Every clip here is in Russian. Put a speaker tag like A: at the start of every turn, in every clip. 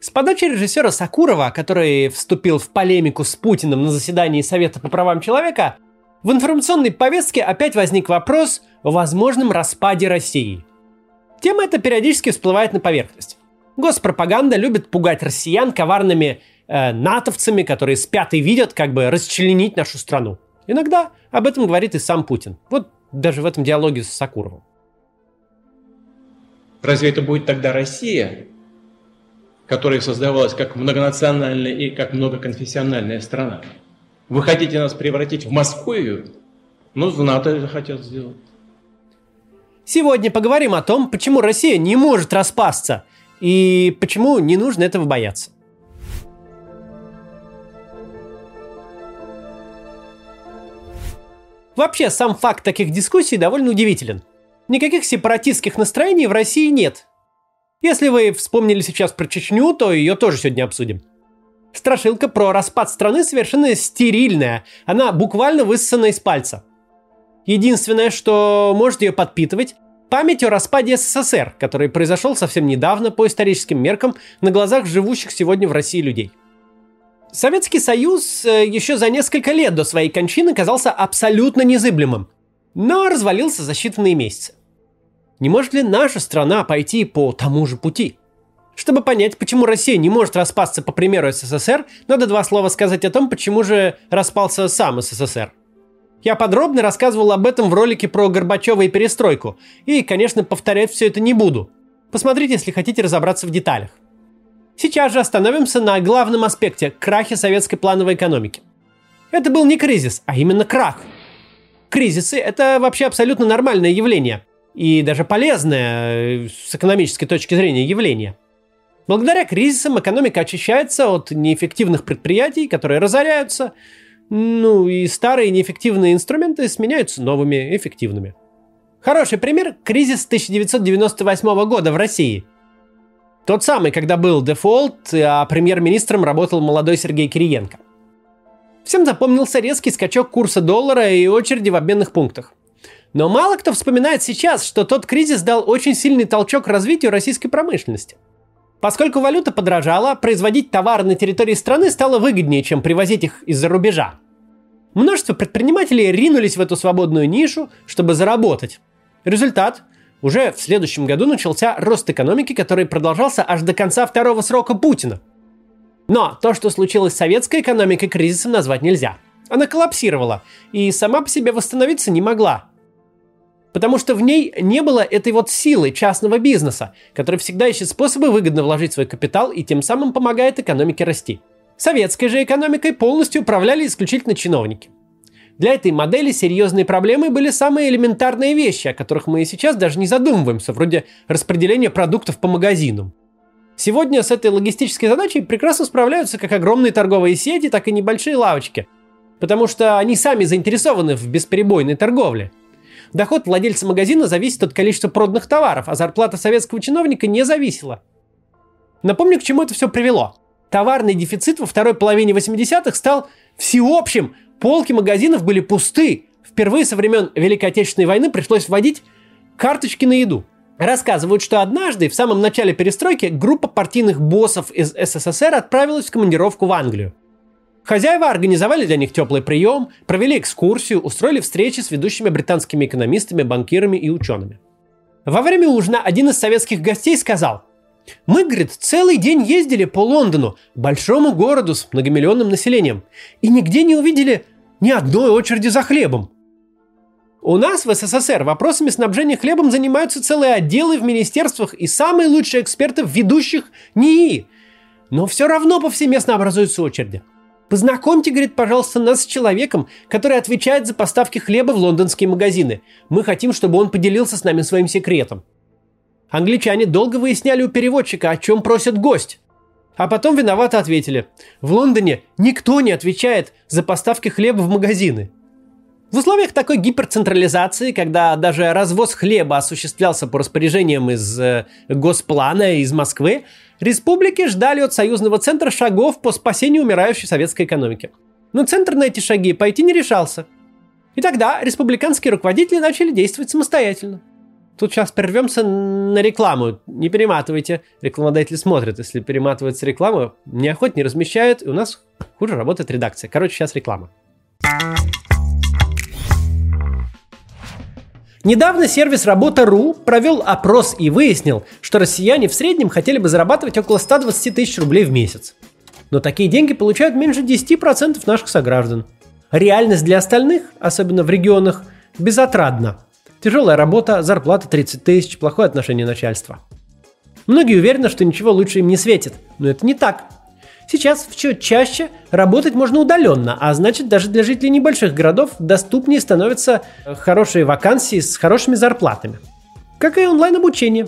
A: С подачи режиссера Сакурова, который вступил в полемику с Путиным на заседании Совета по правам человека, в информационной повестке опять возник вопрос о возможном распаде России. Тема эта периодически всплывает на поверхность. Госпропаганда любит пугать россиян коварными э, натовцами, которые спят и видят, как бы расчленить нашу страну. Иногда об этом говорит и сам Путин. Вот даже в этом диалоге с Сакуровым.
B: Разве это будет тогда Россия, которая создавалась как многонациональная и как многоконфессиональная страна? Вы хотите нас превратить в Московию? Ну, НАТО это хотят сделать.
A: Сегодня поговорим о том, почему Россия не может распасться и почему не нужно этого бояться. Вообще, сам факт таких дискуссий довольно удивителен. Никаких сепаратистских настроений в России нет. Если вы вспомнили сейчас про Чечню, то ее тоже сегодня обсудим. Страшилка про распад страны совершенно стерильная. Она буквально высосана из пальца. Единственное, что может ее подпитывать, память о распаде СССР, который произошел совсем недавно по историческим меркам на глазах живущих сегодня в России людей. Советский Союз э, еще за несколько лет до своей кончины казался абсолютно незыблемым, но развалился за считанные месяцы. Не может ли наша страна пойти по тому же пути? Чтобы понять, почему Россия не может распасться по примеру СССР, надо два слова сказать о том, почему же распался сам СССР. Я подробно рассказывал об этом в ролике про Горбачева и перестройку, и, конечно, повторять все это не буду. Посмотрите, если хотите разобраться в деталях. Сейчас же остановимся на главном аспекте – крахе советской плановой экономики. Это был не кризис, а именно крах. Кризисы – это вообще абсолютно нормальное явление. И даже полезное э, с экономической точки зрения явление. Благодаря кризисам экономика очищается от неэффективных предприятий, которые разоряются, ну и старые неэффективные инструменты сменяются новыми эффективными. Хороший пример – кризис 1998 года в России – тот самый, когда был дефолт, а премьер-министром работал молодой Сергей Кириенко. Всем запомнился резкий скачок курса доллара и очереди в обменных пунктах. Но мало кто вспоминает сейчас, что тот кризис дал очень сильный толчок развитию российской промышленности. Поскольку валюта подорожала, производить товары на территории страны стало выгоднее, чем привозить их из-за рубежа. Множество предпринимателей ринулись в эту свободную нишу, чтобы заработать. Результат уже в следующем году начался рост экономики, который продолжался аж до конца второго срока Путина. Но то, что случилось с советской экономикой, кризисом назвать нельзя. Она коллапсировала и сама по себе восстановиться не могла. Потому что в ней не было этой вот силы частного бизнеса, который всегда ищет способы выгодно вложить свой капитал и тем самым помогает экономике расти. Советской же экономикой полностью управляли исключительно чиновники. Для этой модели серьезные проблемы были самые элементарные вещи, о которых мы и сейчас даже не задумываемся, вроде распределения продуктов по магазинам. Сегодня с этой логистической задачей прекрасно справляются как огромные торговые сети, так и небольшие лавочки, потому что они сами заинтересованы в бесперебойной торговле. Доход владельца магазина зависит от количества проданных товаров, а зарплата советского чиновника не зависела. Напомню, к чему это все привело. Товарный дефицит во второй половине 80-х стал всеобщим, Полки магазинов были пусты. Впервые со времен Великой Отечественной войны пришлось вводить карточки на еду. Рассказывают, что однажды, в самом начале перестройки, группа партийных боссов из СССР отправилась в командировку в Англию. Хозяева организовали для них теплый прием, провели экскурсию, устроили встречи с ведущими британскими экономистами, банкирами и учеными. Во время ужина один из советских гостей сказал, мы, говорит, целый день ездили по Лондону, большому городу с многомиллионным населением, и нигде не увидели ни одной очереди за хлебом. У нас в СССР вопросами снабжения хлебом занимаются целые отделы в министерствах и самые лучшие эксперты в ведущих НИИ. Но все равно повсеместно образуются очереди. Познакомьте, говорит, пожалуйста, нас с человеком, который отвечает за поставки хлеба в лондонские магазины. Мы хотим, чтобы он поделился с нами своим секретом. Англичане долго выясняли у переводчика, о чем просит гость. А потом виновато ответили. В Лондоне никто не отвечает за поставки хлеба в магазины. В условиях такой гиперцентрализации, когда даже развоз хлеба осуществлялся по распоряжениям из э, Госплана из Москвы, республики ждали от союзного центра шагов по спасению умирающей советской экономики. Но центр на эти шаги пойти не решался. И тогда республиканские руководители начали действовать самостоятельно. Тут сейчас прервемся на рекламу. Не перематывайте. Рекламодатели смотрят. Если перематывается реклама, неохотно не размещают, и у нас хуже работает редакция. Короче, сейчас реклама. Недавно сервис Работа.ру провел опрос и выяснил, что россияне в среднем хотели бы зарабатывать около 120 тысяч рублей в месяц. Но такие деньги получают меньше 10% наших сограждан. Реальность для остальных, особенно в регионах, безотрадна. Тяжелая работа, зарплата 30 тысяч, плохое отношение начальства. Многие уверены, что ничего лучше им не светит, но это не так. Сейчас все чаще работать можно удаленно, а значит даже для жителей небольших городов доступнее становятся э, хорошие вакансии с хорошими зарплатами. Как и онлайн-обучение.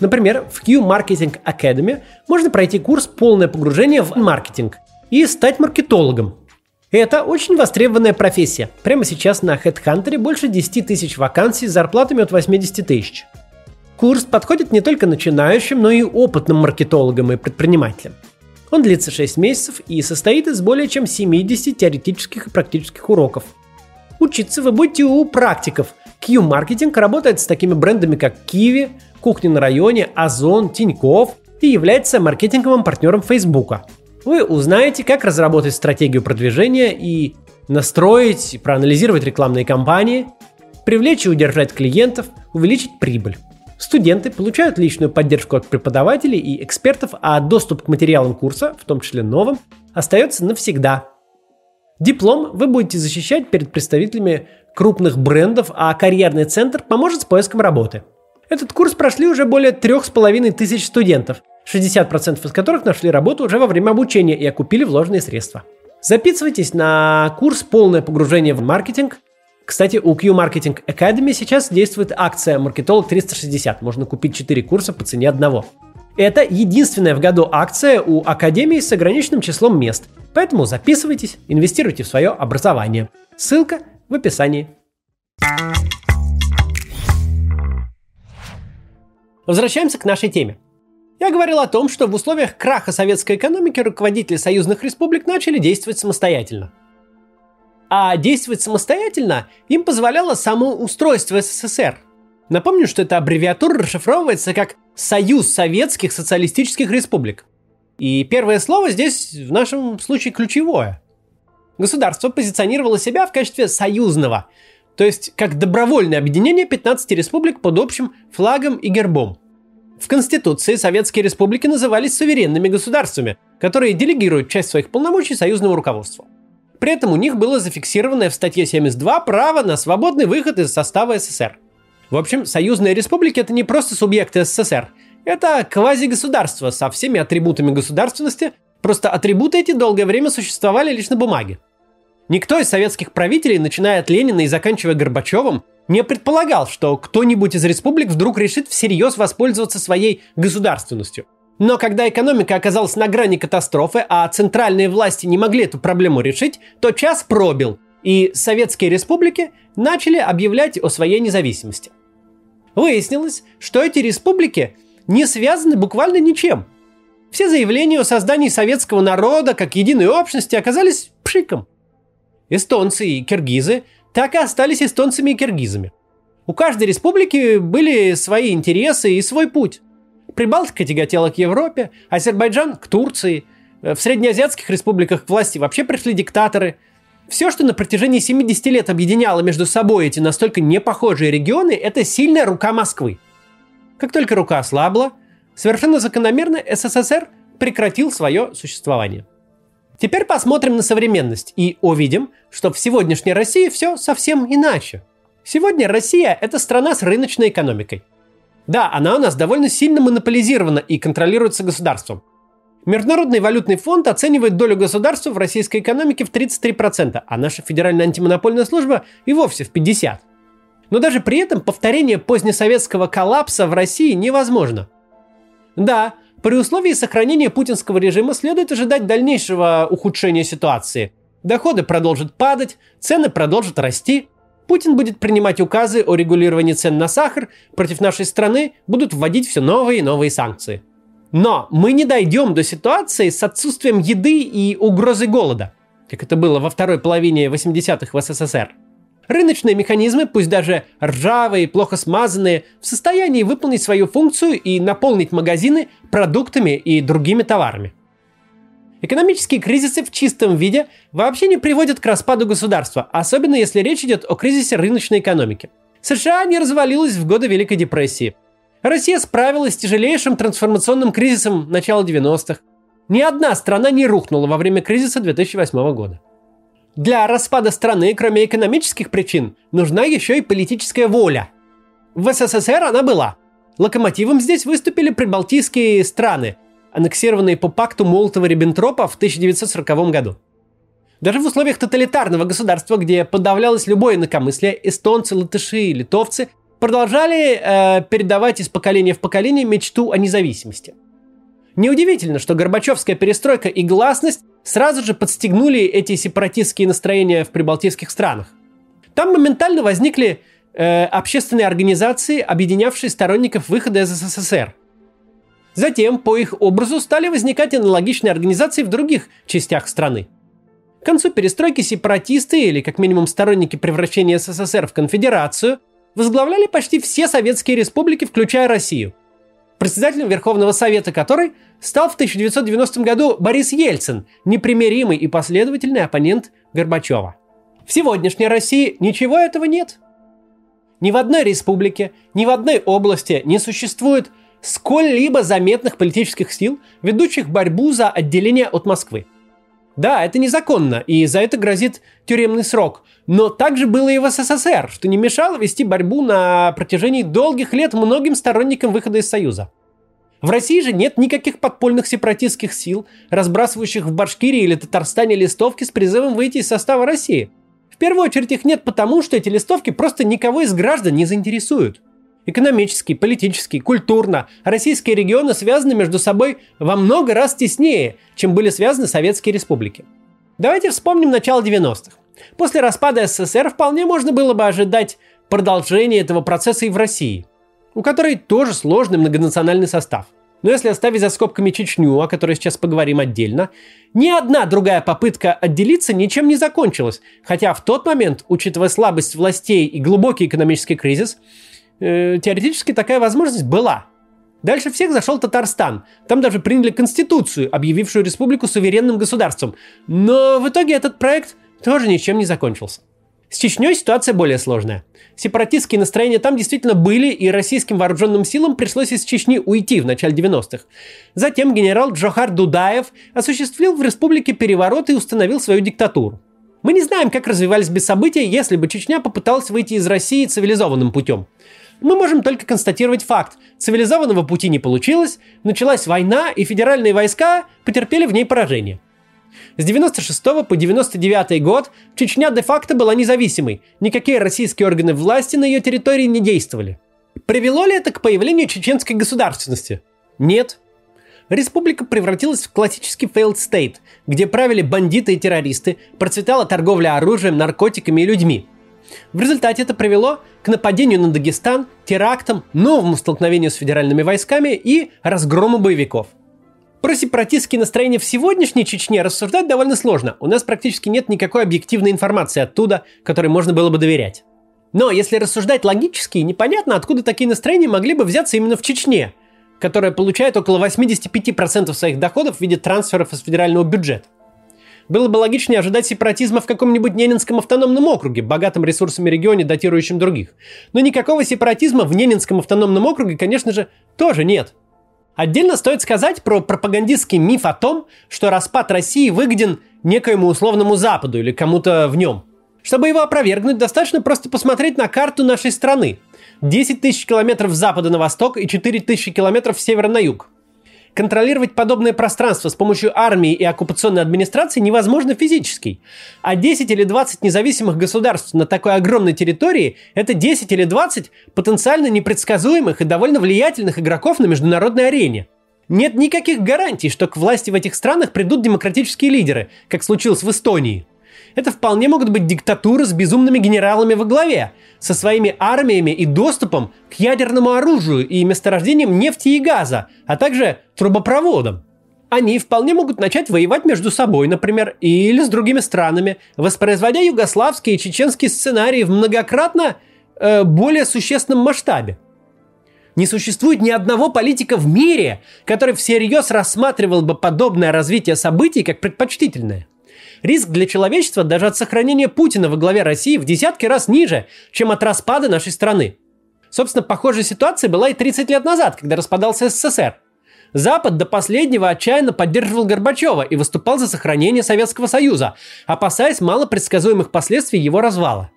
A: Например, в Q Marketing Academy можно пройти курс «Полное погружение в маркетинг» и стать маркетологом. Это очень востребованная профессия. Прямо сейчас на HeadHunter больше 10 тысяч вакансий с зарплатами от 80 тысяч. Курс подходит не только начинающим, но и опытным маркетологам и предпринимателям. Он длится 6 месяцев и состоит из более чем 70 теоретических и практических уроков. Учиться вы будете у практиков. Q-маркетинг работает с такими брендами, как Kiwi, Кухня на районе, Озон, Тиньков и является маркетинговым партнером Facebook. Вы узнаете, как разработать стратегию продвижения и настроить, проанализировать рекламные кампании, привлечь и удержать клиентов, увеличить прибыль. Студенты получают личную поддержку от преподавателей и экспертов, а доступ к материалам курса, в том числе новым, остается навсегда. Диплом вы будете защищать перед представителями крупных брендов, а карьерный центр поможет с поиском работы. Этот курс прошли уже более трех с половиной тысяч студентов, 60% из которых нашли работу уже во время обучения и окупили вложенные средства. Записывайтесь на курс «Полное погружение в маркетинг», кстати, у Q Marketing Academy сейчас действует акция «Маркетолог 360». Можно купить 4 курса по цене одного. Это единственная в году акция у Академии с ограниченным числом мест. Поэтому записывайтесь, инвестируйте в свое образование. Ссылка в описании. Возвращаемся к нашей теме. Я говорил о том, что в условиях краха советской экономики руководители союзных республик начали действовать самостоятельно – а действовать самостоятельно им позволяло само устройство СССР. Напомню, что эта аббревиатура расшифровывается как «Союз Советских Социалистических Республик». И первое слово здесь в нашем случае ключевое. Государство позиционировало себя в качестве союзного, то есть как добровольное объединение 15 республик под общим флагом и гербом. В Конституции советские республики назывались суверенными государствами, которые делегируют часть своих полномочий союзному руководству. При этом у них было зафиксированное в статье 72 право на свободный выход из состава СССР. В общем, союзные республики это не просто субъекты СССР, это квазигосударство со всеми атрибутами государственности, просто атрибуты эти долгое время существовали лишь на бумаге. Никто из советских правителей, начиная от Ленина и заканчивая Горбачевым, не предполагал, что кто-нибудь из республик вдруг решит всерьез воспользоваться своей государственностью – но когда экономика оказалась на грани катастрофы, а центральные власти не могли эту проблему решить, то час пробил, и советские республики начали объявлять о своей независимости. Выяснилось, что эти республики не связаны буквально ничем. Все заявления о создании советского народа как единой общности оказались пшиком. Эстонцы и киргизы так и остались эстонцами и киргизами. У каждой республики были свои интересы и свой путь. Прибалтика тяготела к Европе, Азербайджан к Турции. Э, в среднеазиатских республиках к власти вообще пришли диктаторы. Все, что на протяжении 70 лет объединяло между собой эти настолько непохожие регионы, это сильная рука Москвы. Как только рука ослабла, совершенно закономерно СССР прекратил свое существование. Теперь посмотрим на современность и увидим, что в сегодняшней России все совсем иначе. Сегодня Россия – это страна с рыночной экономикой – да, она у нас довольно сильно монополизирована и контролируется государством. Международный валютный фонд оценивает долю государства в российской экономике в 33%, а наша Федеральная антимонопольная служба и вовсе в 50%. Но даже при этом повторение позднесоветского коллапса в России невозможно. Да, при условии сохранения путинского режима следует ожидать дальнейшего ухудшения ситуации. Доходы продолжат падать, цены продолжат расти – Путин будет принимать указы о регулировании цен на сахар, против нашей страны будут вводить все новые и новые санкции. Но мы не дойдем до ситуации с отсутствием еды и угрозой голода, как это было во второй половине 80-х в СССР. Рыночные механизмы, пусть даже ржавые, плохо смазанные, в состоянии выполнить свою функцию и наполнить магазины продуктами и другими товарами. Экономические кризисы в чистом виде вообще не приводят к распаду государства, особенно если речь идет о кризисе рыночной экономики. США не развалилась в годы Великой депрессии. Россия справилась с тяжелейшим трансформационным кризисом начала 90-х. Ни одна страна не рухнула во время кризиса 2008 года. Для распада страны, кроме экономических причин, нужна еще и политическая воля. В СССР она была. Локомотивом здесь выступили прибалтийские страны, аннексированные по пакту Молотова-Риббентропа в 1940 году. Даже в условиях тоталитарного государства, где подавлялось любое инакомыслие, эстонцы, латыши и литовцы продолжали э, передавать из поколения в поколение мечту о независимости. Неудивительно, что Горбачевская перестройка и гласность сразу же подстегнули эти сепаратистские настроения в прибалтийских странах. Там моментально возникли э, общественные организации, объединявшие сторонников выхода из СССР – Затем, по их образу, стали возникать аналогичные организации в других частях страны. К концу перестройки сепаратисты, или как минимум сторонники превращения СССР в конфедерацию, возглавляли почти все советские республики, включая Россию. Председателем Верховного Совета которой стал в 1990 году Борис Ельцин, непримиримый и последовательный оппонент Горбачева. В сегодняшней России ничего этого нет. Ни в одной республике, ни в одной области не существует сколь-либо заметных политических сил, ведущих борьбу за отделение от Москвы. Да, это незаконно, и за это грозит тюремный срок. Но также было и в СССР, что не мешало вести борьбу на протяжении долгих лет многим сторонникам выхода из Союза. В России же нет никаких подпольных сепаратистских сил, разбрасывающих в Башкирии или Татарстане листовки с призывом выйти из состава России. В первую очередь их нет потому, что эти листовки просто никого из граждан не заинтересуют. Экономически, политически, культурно российские регионы связаны между собой во много раз теснее, чем были связаны советские республики. Давайте вспомним начало 90-х. После распада СССР вполне можно было бы ожидать продолжения этого процесса и в России, у которой тоже сложный многонациональный состав. Но если оставить за скобками Чечню, о которой сейчас поговорим отдельно, ни одна другая попытка отделиться ничем не закончилась. Хотя в тот момент, учитывая слабость властей и глубокий экономический кризис, э, теоретически такая возможность была. Дальше всех зашел Татарстан. Там даже приняли конституцию, объявившую республику суверенным государством. Но в итоге этот проект тоже ничем не закончился. С Чечней ситуация более сложная. Сепаратистские настроения там действительно были, и российским вооруженным силам пришлось из Чечни уйти в начале 90-х. Затем генерал Джохар Дудаев осуществил в республике переворот и установил свою диктатуру. Мы не знаем, как развивались бы события, если бы Чечня попыталась выйти из России цивилизованным путем. Мы можем только констатировать факт. Цивилизованного пути не получилось, началась война, и федеральные войска потерпели в ней поражение. С 96 по 99 год Чечня де-факто была независимой, никакие российские органы власти на ее территории не действовали. Привело ли это к появлению чеченской государственности? Нет. Республика превратилась в классический failed state, где правили бандиты и террористы, процветала торговля оружием, наркотиками и людьми – в результате это привело к нападению на Дагестан, терактам, новому столкновению с федеральными войсками и разгрому боевиков. Про сепаратистские настроения в сегодняшней Чечне рассуждать довольно сложно. У нас практически нет никакой объективной информации оттуда, которой можно было бы доверять. Но если рассуждать логически, непонятно, откуда такие настроения могли бы взяться именно в Чечне, которая получает около 85% своих доходов в виде трансферов из федерального бюджета. Было бы логичнее ожидать сепаратизма в каком-нибудь Ненинском автономном округе, богатом ресурсами регионе, датирующем других. Но никакого сепаратизма в Ненинском автономном округе, конечно же, тоже нет. Отдельно стоит сказать про пропагандистский миф о том, что распад России выгоден некоему условному Западу или кому-то в нем. Чтобы его опровергнуть, достаточно просто посмотреть на карту нашей страны. 10 тысяч километров с запада на восток и 4 тысячи километров с севера на юг. Контролировать подобное пространство с помощью армии и оккупационной администрации невозможно физически. А 10 или 20 независимых государств на такой огромной территории – это 10 или 20 потенциально непредсказуемых и довольно влиятельных игроков на международной арене. Нет никаких гарантий, что к власти в этих странах придут демократические лидеры, как случилось в Эстонии. Это вполне могут быть диктатуры с безумными генералами во главе, со своими армиями и доступом к ядерному оружию и месторождениям нефти и газа, а также трубопроводам. Они вполне могут начать воевать между собой, например, или с другими странами, воспроизводя югославские и чеченские сценарии в многократно э, более существенном масштабе. Не существует ни одного политика в мире, который всерьез рассматривал бы подобное развитие событий как предпочтительное. Риск для человечества даже от сохранения Путина во главе России в десятки раз ниже, чем от распада нашей страны. Собственно, похожая ситуация была и 30 лет назад, когда распадался СССР. Запад до последнего отчаянно поддерживал Горбачева и выступал за сохранение Советского Союза, опасаясь малопредсказуемых последствий его развала.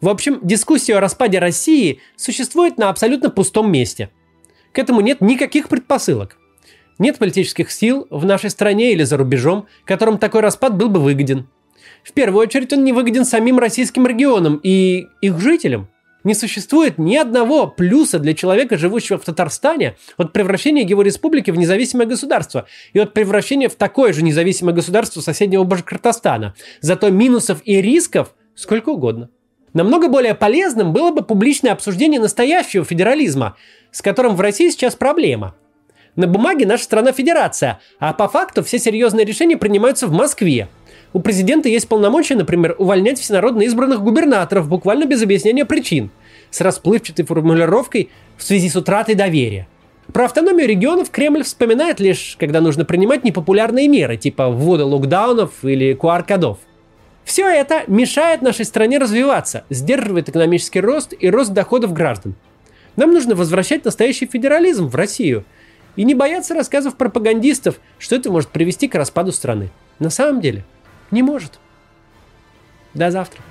A: В общем, дискуссия о распаде России существует на абсолютно пустом месте. К этому нет никаких предпосылок. Нет политических сил в нашей стране или за рубежом, которым такой распад был бы выгоден. В первую очередь он не выгоден самим российским регионам и их жителям. Не существует ни одного плюса для человека, живущего в Татарстане, от превращения его республики в независимое государство и от превращения в такое же независимое государство соседнего Башкортостана. Зато минусов и рисков сколько угодно. Намного более полезным было бы публичное обсуждение настоящего федерализма, с которым в России сейчас проблема. На бумаге наша страна федерация, а по факту все серьезные решения принимаются в Москве. У президента есть полномочия, например, увольнять всенародно избранных губернаторов буквально без объяснения причин, с расплывчатой формулировкой в связи с утратой доверия. Про автономию регионов Кремль вспоминает лишь, когда нужно принимать непопулярные меры, типа ввода локдаунов или QR-кодов – все это мешает нашей стране развиваться, сдерживает экономический рост и рост доходов граждан. Нам нужно возвращать настоящий федерализм в Россию и не бояться рассказов пропагандистов, что это может привести к распаду страны. На самом деле, не может. До завтра.